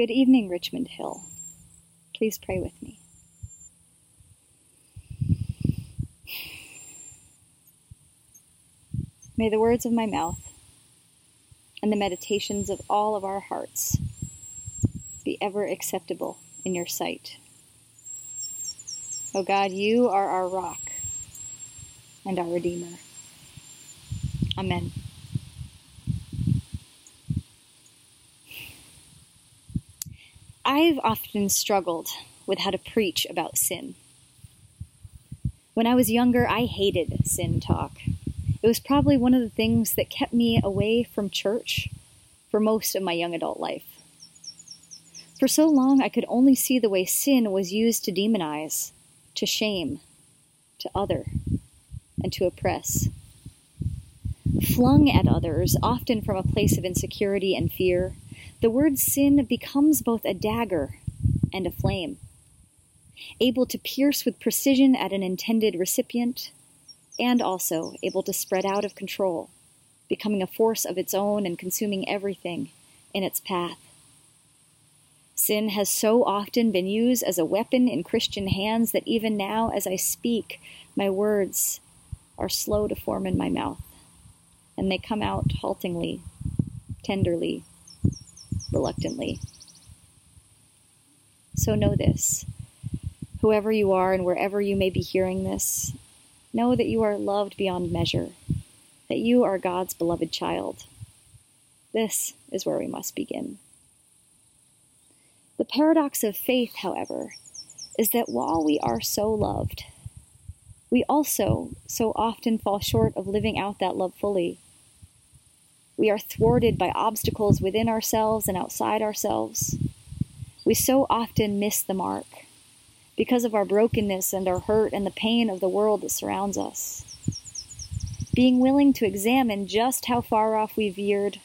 Good evening, Richmond Hill. Please pray with me. May the words of my mouth and the meditations of all of our hearts be ever acceptable in your sight. O oh God, you are our rock and our Redeemer. Amen. I've often struggled with how to preach about sin. When I was younger, I hated sin talk. It was probably one of the things that kept me away from church for most of my young adult life. For so long, I could only see the way sin was used to demonize, to shame, to other, and to oppress. Flung at others, often from a place of insecurity and fear, the word sin becomes both a dagger and a flame, able to pierce with precision at an intended recipient and also able to spread out of control, becoming a force of its own and consuming everything in its path. Sin has so often been used as a weapon in Christian hands that even now, as I speak, my words are slow to form in my mouth, and they come out haltingly, tenderly, reluctantly. So know this whoever you are and wherever you may be hearing this, Know that you are loved beyond measure, that you are God's beloved child. This is where we must begin. The paradox of faith, however, is that while we are so loved, we also so often fall short of living out that love fully. We are thwarted by obstacles within ourselves and outside ourselves. We so often miss the mark because of our brokenness and our hurt and the pain of the world that surrounds us. Being willing to examine just how far off we veered,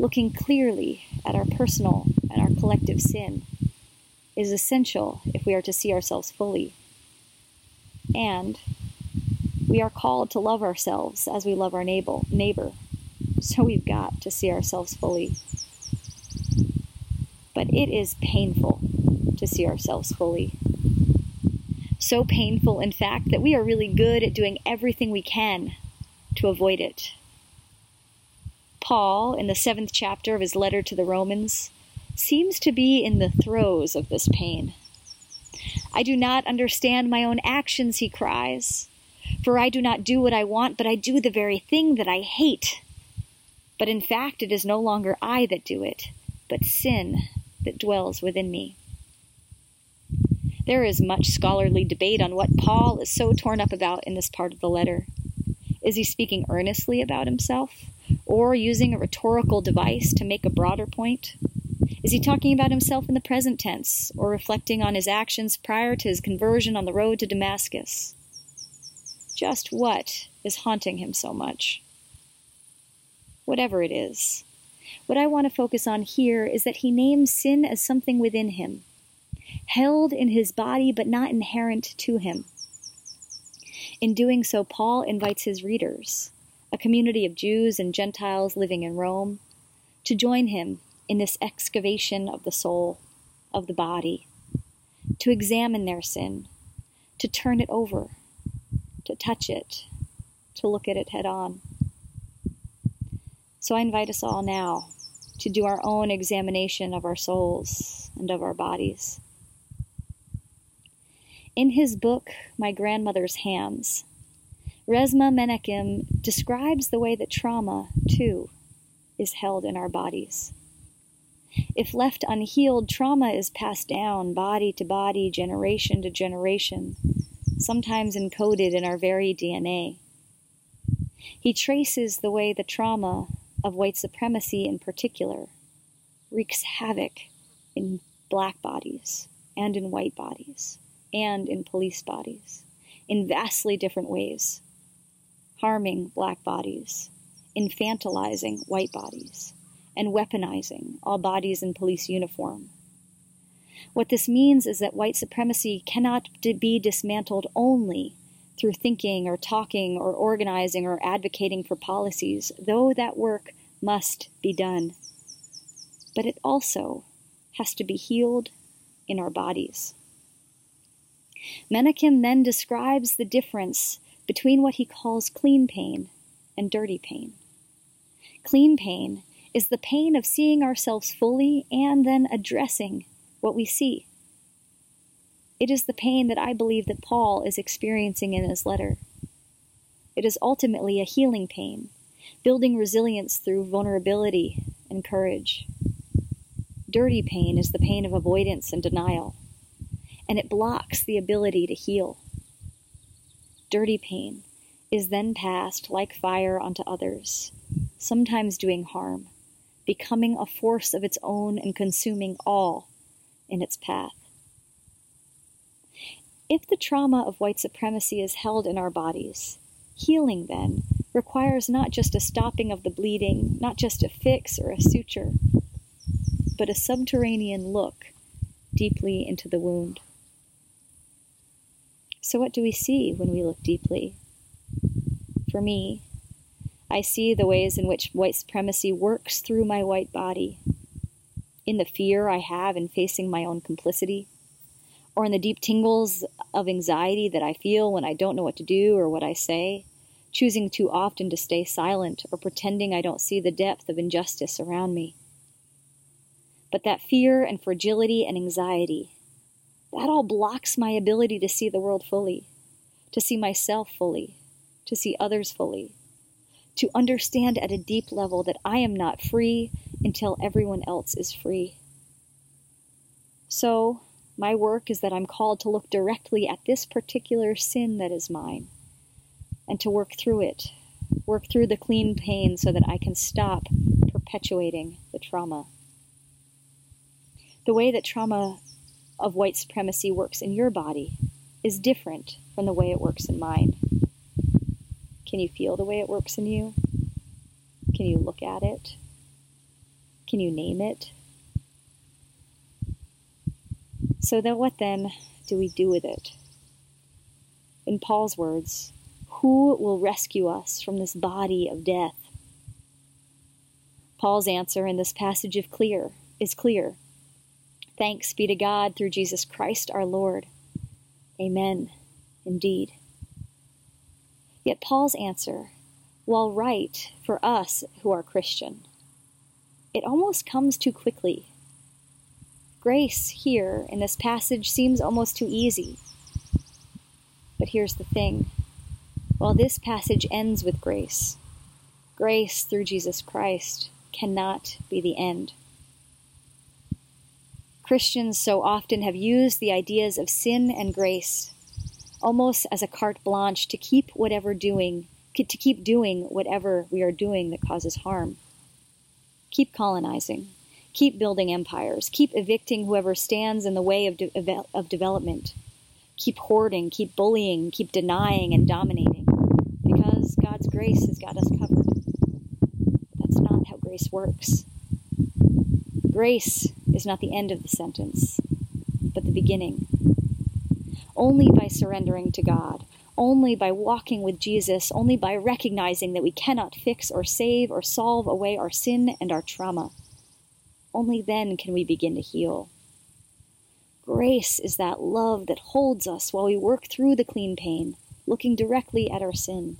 looking clearly at our personal and our collective sin, is essential if we are to see ourselves fully. And we are called to love ourselves as we love our neighbor. So we've got to see ourselves fully. But it is painful to see ourselves fully. So painful, in fact, that we are really good at doing everything we can to avoid it. Paul, in the seventh chapter of his letter to the Romans, seems to be in the throes of this pain. I do not understand my own actions, he cries, for I do not do what I want, but I do the very thing that I hate. But in fact, it is no longer I that do it, but sin that dwells within me. There is much scholarly debate on what Paul is so torn up about in this part of the letter. Is he speaking earnestly about himself, or using a rhetorical device to make a broader point? Is he talking about himself in the present tense, or reflecting on his actions prior to his conversion on the road to Damascus? Just what is haunting him so much? Whatever it is, what I want to focus on here is that he names sin as something within him held in his body but not inherent to him. In doing so, Paul invites his readers, a community of Jews and Gentiles living in Rome, to join him in this excavation of the soul, of the body, to examine their sin, to turn it over, to touch it, to look at it head on. So I invite us all now to do our own examination of our souls and of our bodies. In his book, My Grandmother's Hands, Resmaa Menakem describes the way that trauma, too, is held in our bodies. If left unhealed, trauma is passed down body to body, generation to generation, sometimes encoded in our very DNA. He traces the way the trauma of white supremacy in particular wreaks havoc in black bodies and in white bodies and in police bodies in vastly different ways, harming black bodies, infantilizing white bodies, and weaponizing all bodies in police uniform. What this means is that white supremacy cannot be dismantled only through thinking or talking or organizing or advocating for policies, though that work must be done. But it also has to be healed in our bodies. Menakem then describes the difference between what he calls clean pain and dirty pain. Clean pain is the pain of seeing ourselves fully and then addressing what we see. It is the pain that I believe that Paul is experiencing in his letter. It is ultimately a healing pain, building resilience through vulnerability and courage. Dirty pain is the pain of avoidance and denial, and it blocks the ability to heal. Dirty pain is then passed like fire onto others, sometimes doing harm, becoming a force of its own and consuming all in its path. If the trauma of white supremacy is held in our bodies, healing then requires not just a stopping of the bleeding, not just a fix or a suture, but a subterranean look deeply into the wound. So, what do we see when we look deeply? For me, I see the ways in which white supremacy works through my white body, in the fear I have in facing my own complicity, or in the deep tingles of anxiety that I feel when I don't know what to do or what I say, choosing too often to stay silent or pretending I don't see the depth of injustice around me. But that fear and fragility and anxiety that all blocks my ability to see the world fully, to see myself fully, to see others fully, to understand at a deep level that I am not free until everyone else is free. So, my work is that I'm called to look directly at this particular sin that is mine and to work through it, work through the clean pain so that I can stop perpetuating the trauma. The way that trauma of white supremacy works in your body is different from the way it works in mine. Can you feel the way it works in you? Can you look at it? Can you name it? So then what then do we do with it? In Paul's words, who will rescue us from this body of death? Paul's answer in this passage of clear is clear. Thanks be to God through Jesus Christ our Lord. Amen. Indeed. Yet Paul's answer, while right for us who are Christian, it almost comes too quickly. Grace here in this passage seems almost too easy. But here's the thing while this passage ends with grace, grace through Jesus Christ cannot be the end. Christians so often have used the ideas of sin and grace almost as a carte blanche to keep whatever doing to keep doing whatever we are doing that causes harm. Keep colonizing, keep building empires, keep evicting whoever stands in the way of, de- of development. Keep hoarding, keep bullying, keep denying and dominating because God's grace has got us covered. That's not how grace works. Grace is not the end of the sentence, but the beginning. Only by surrendering to God, only by walking with Jesus, only by recognizing that we cannot fix or save or solve away our sin and our trauma, only then can we begin to heal. Grace is that love that holds us while we work through the clean pain, looking directly at our sin,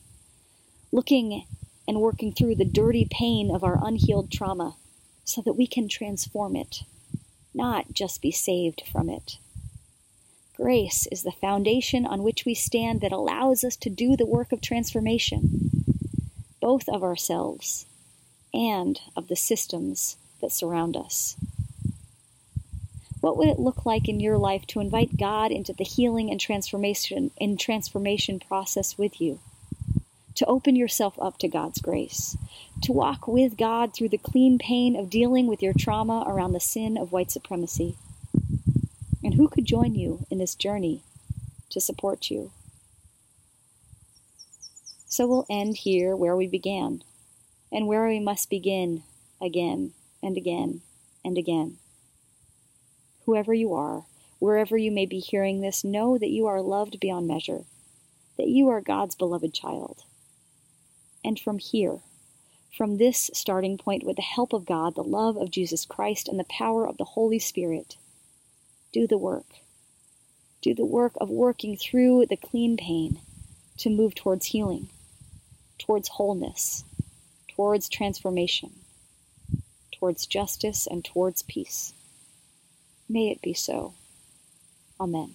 looking and working through the dirty pain of our unhealed trauma so that we can transform it, not just be saved from it. Grace is the foundation on which we stand that allows us to do the work of transformation, both of ourselves and of the systems that surround us. What would it look like in your life to invite God into the healing and transformation and transformation process with you? To open yourself up to God's grace, to walk with God through the clean pain of dealing with your trauma around the sin of white supremacy. And who could join you in this journey to support you? So we'll end here where we began, and where we must begin again and again and again. Whoever you are, wherever you may be hearing this, know that you are loved beyond measure, that you are God's beloved child. And from here, From this starting point, with the help of God, the love of Jesus Christ, and the power of the Holy Spirit, do the work. Do the work of working through the clean pain to move towards healing, towards wholeness, towards transformation, towards justice, and towards peace. May it be so. Amen.